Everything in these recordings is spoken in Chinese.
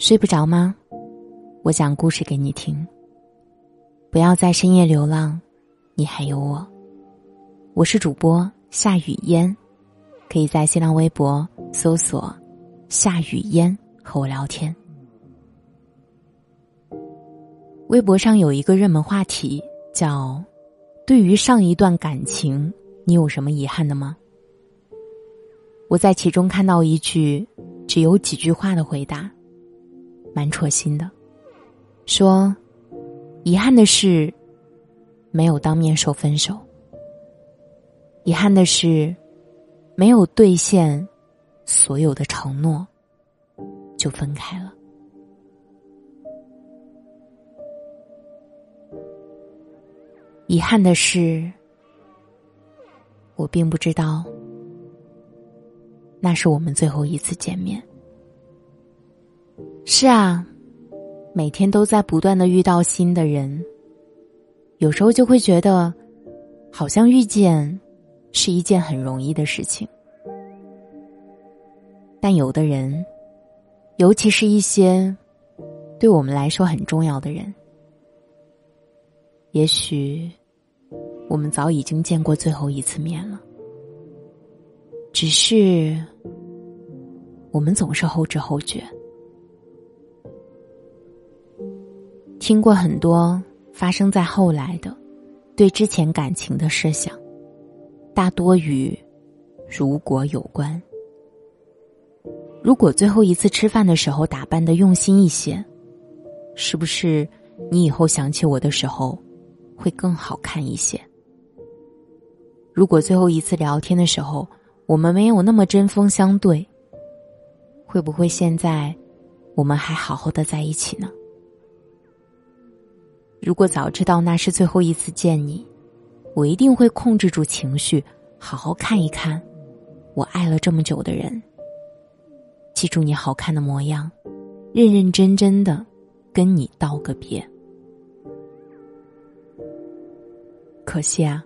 睡不着吗？我讲故事给你听。不要在深夜流浪，你还有我。我是主播夏雨嫣，可以在新浪微博搜索“夏雨嫣”和我聊天。微博上有一个热门话题叫“对于上一段感情，你有什么遗憾的吗？”我在其中看到一句只有几句话的回答。蛮戳心的，说：“遗憾的是，没有当面说分手。遗憾的是，没有兑现所有的承诺，就分开了。遗憾的是，我并不知道，那是我们最后一次见面。”是啊，每天都在不断的遇到新的人，有时候就会觉得，好像遇见是一件很容易的事情。但有的人，尤其是一些对我们来说很重要的人，也许我们早已经见过最后一次面了，只是我们总是后知后觉。听过很多发生在后来的，对之前感情的设想，大多与如果有关。如果最后一次吃饭的时候打扮的用心一些，是不是你以后想起我的时候会更好看一些？如果最后一次聊天的时候我们没有那么针锋相对，会不会现在我们还好好的在一起呢？如果早知道那是最后一次见你，我一定会控制住情绪，好好看一看我爱了这么久的人。记住你好看的模样，认认真真的跟你道个别。可惜啊，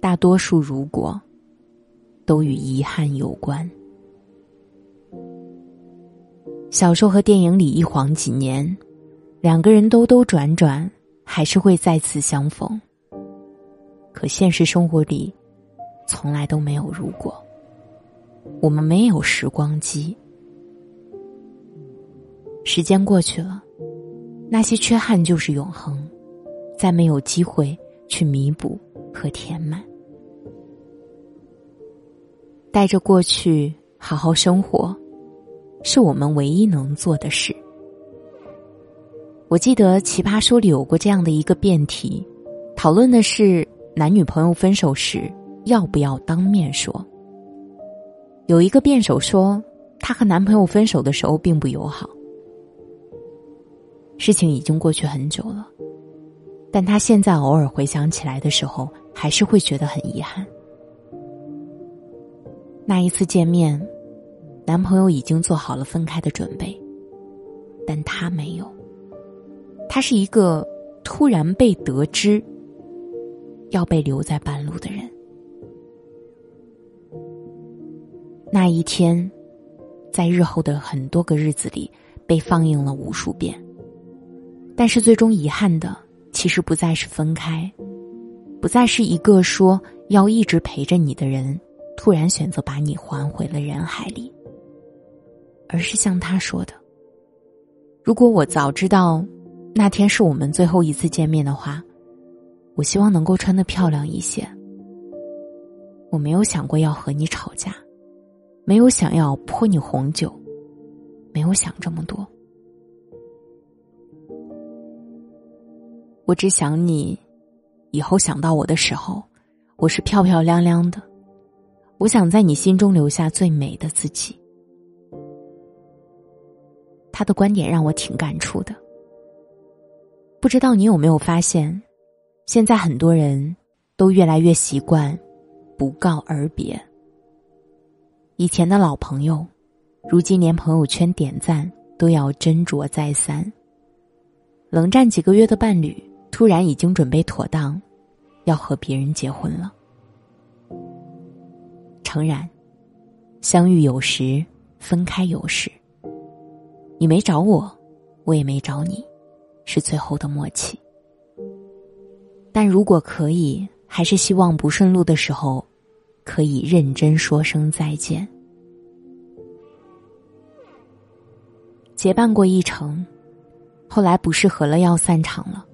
大多数如果都与遗憾有关。小说和电影里一晃几年。两个人兜兜转转，还是会再次相逢。可现实生活里，从来都没有如果。我们没有时光机，时间过去了，那些缺憾就是永恒，再没有机会去弥补和填满。带着过去好好生活，是我们唯一能做的事。我记得《奇葩说》里有过这样的一个辩题，讨论的是男女朋友分手时要不要当面说。有一个辩手说，她和男朋友分手的时候并不友好，事情已经过去很久了，但她现在偶尔回想起来的时候，还是会觉得很遗憾。那一次见面，男朋友已经做好了分开的准备，但她没有。他是一个突然被得知要被留在半路的人。那一天，在日后的很多个日子里被放映了无数遍。但是最终遗憾的，其实不再是分开，不再是一个说要一直陪着你的人突然选择把你还回了人海里，而是像他说的：“如果我早知道。”那天是我们最后一次见面的话，我希望能够穿的漂亮一些。我没有想过要和你吵架，没有想要泼你红酒，没有想这么多。我只想你，以后想到我的时候，我是漂漂亮亮的。我想在你心中留下最美的自己。他的观点让我挺感触的。不知道你有没有发现，现在很多人都越来越习惯不告而别。以前的老朋友，如今连朋友圈点赞都要斟酌再三。冷战几个月的伴侣，突然已经准备妥当，要和别人结婚了。诚然，相遇有时，分开有时。你没找我，我也没找你，是最后的默契。但如果可以，还是希望不顺路的时候，可以认真说声再见。结伴过一程，后来不适合了，要散场了。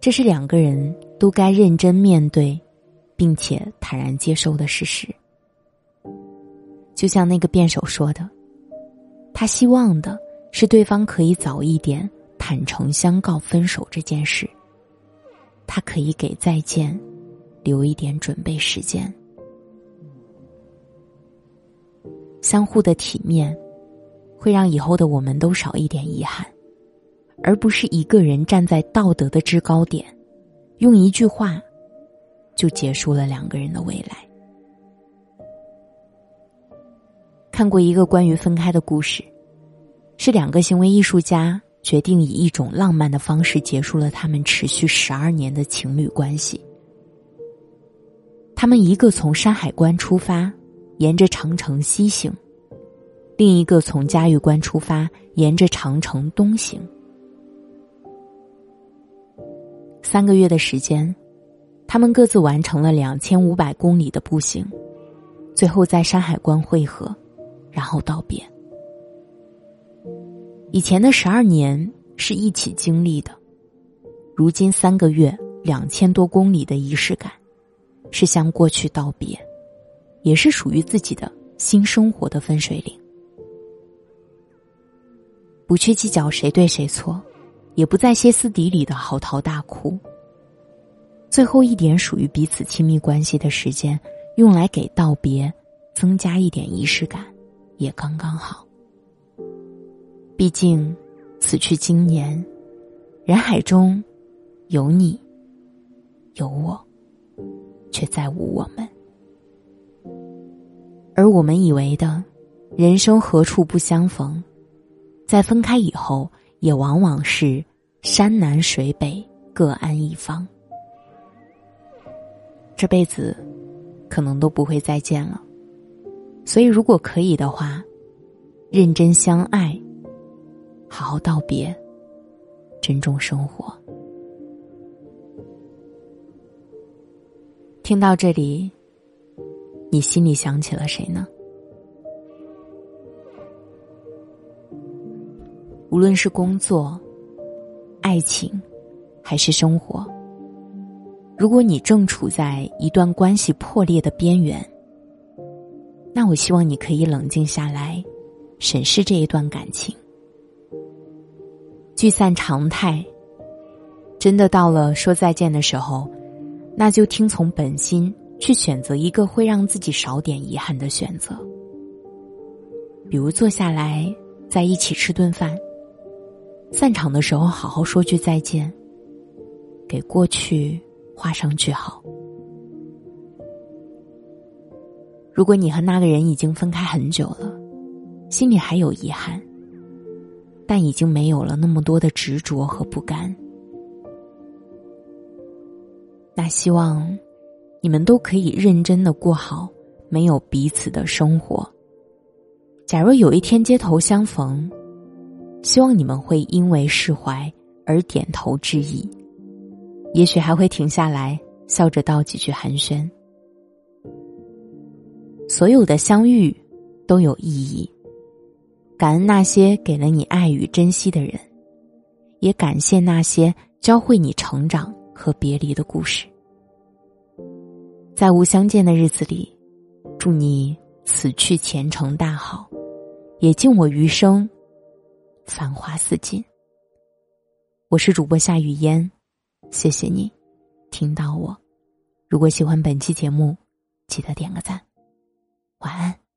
这是两个人都该认真面对，并且坦然接受的事实。就像那个辩手说的，他希望的是对方可以早一点坦诚相告分手这件事。他可以给再见留一点准备时间，相互的体面。会让以后的我们都少一点遗憾，而不是一个人站在道德的制高点，用一句话就结束了两个人的未来。看过一个关于分开的故事，是两个行为艺术家决定以一种浪漫的方式结束了他们持续十二年的情侣关系。他们一个从山海关出发，沿着长城西行。另一个从嘉峪关出发，沿着长城东行，三个月的时间，他们各自完成了两千五百公里的步行，最后在山海关汇合，然后道别。以前的十二年是一起经历的，如今三个月两千多公里的仪式感，是向过去道别，也是属于自己的新生活的分水岭。不去计较谁对谁错，也不再歇斯底里的嚎啕大哭。最后一点属于彼此亲密关系的时间，用来给道别增加一点仪式感，也刚刚好。毕竟，此去经年，人海中有你，有我，却再无我们。而我们以为的，人生何处不相逢。在分开以后，也往往是山南水北各安一方。这辈子可能都不会再见了，所以如果可以的话，认真相爱，好好道别，珍重生活。听到这里，你心里想起了谁呢？无论是工作、爱情，还是生活，如果你正处在一段关系破裂的边缘，那我希望你可以冷静下来，审视这一段感情。聚散常态，真的到了说再见的时候，那就听从本心，去选择一个会让自己少点遗憾的选择，比如坐下来在一起吃顿饭。散场的时候，好好说句再见，给过去画上句号。如果你和那个人已经分开很久了，心里还有遗憾，但已经没有了那么多的执着和不甘，那希望你们都可以认真的过好没有彼此的生活。假如有一天街头相逢。希望你们会因为释怀而点头致意，也许还会停下来笑着道几句寒暄。所有的相遇都有意义，感恩那些给了你爱与珍惜的人，也感谢那些教会你成长和别离的故事。在无相见的日子里，祝你此去前程大好，也敬我余生。繁花似锦。我是主播夏雨嫣，谢谢你听到我。如果喜欢本期节目，记得点个赞。晚安。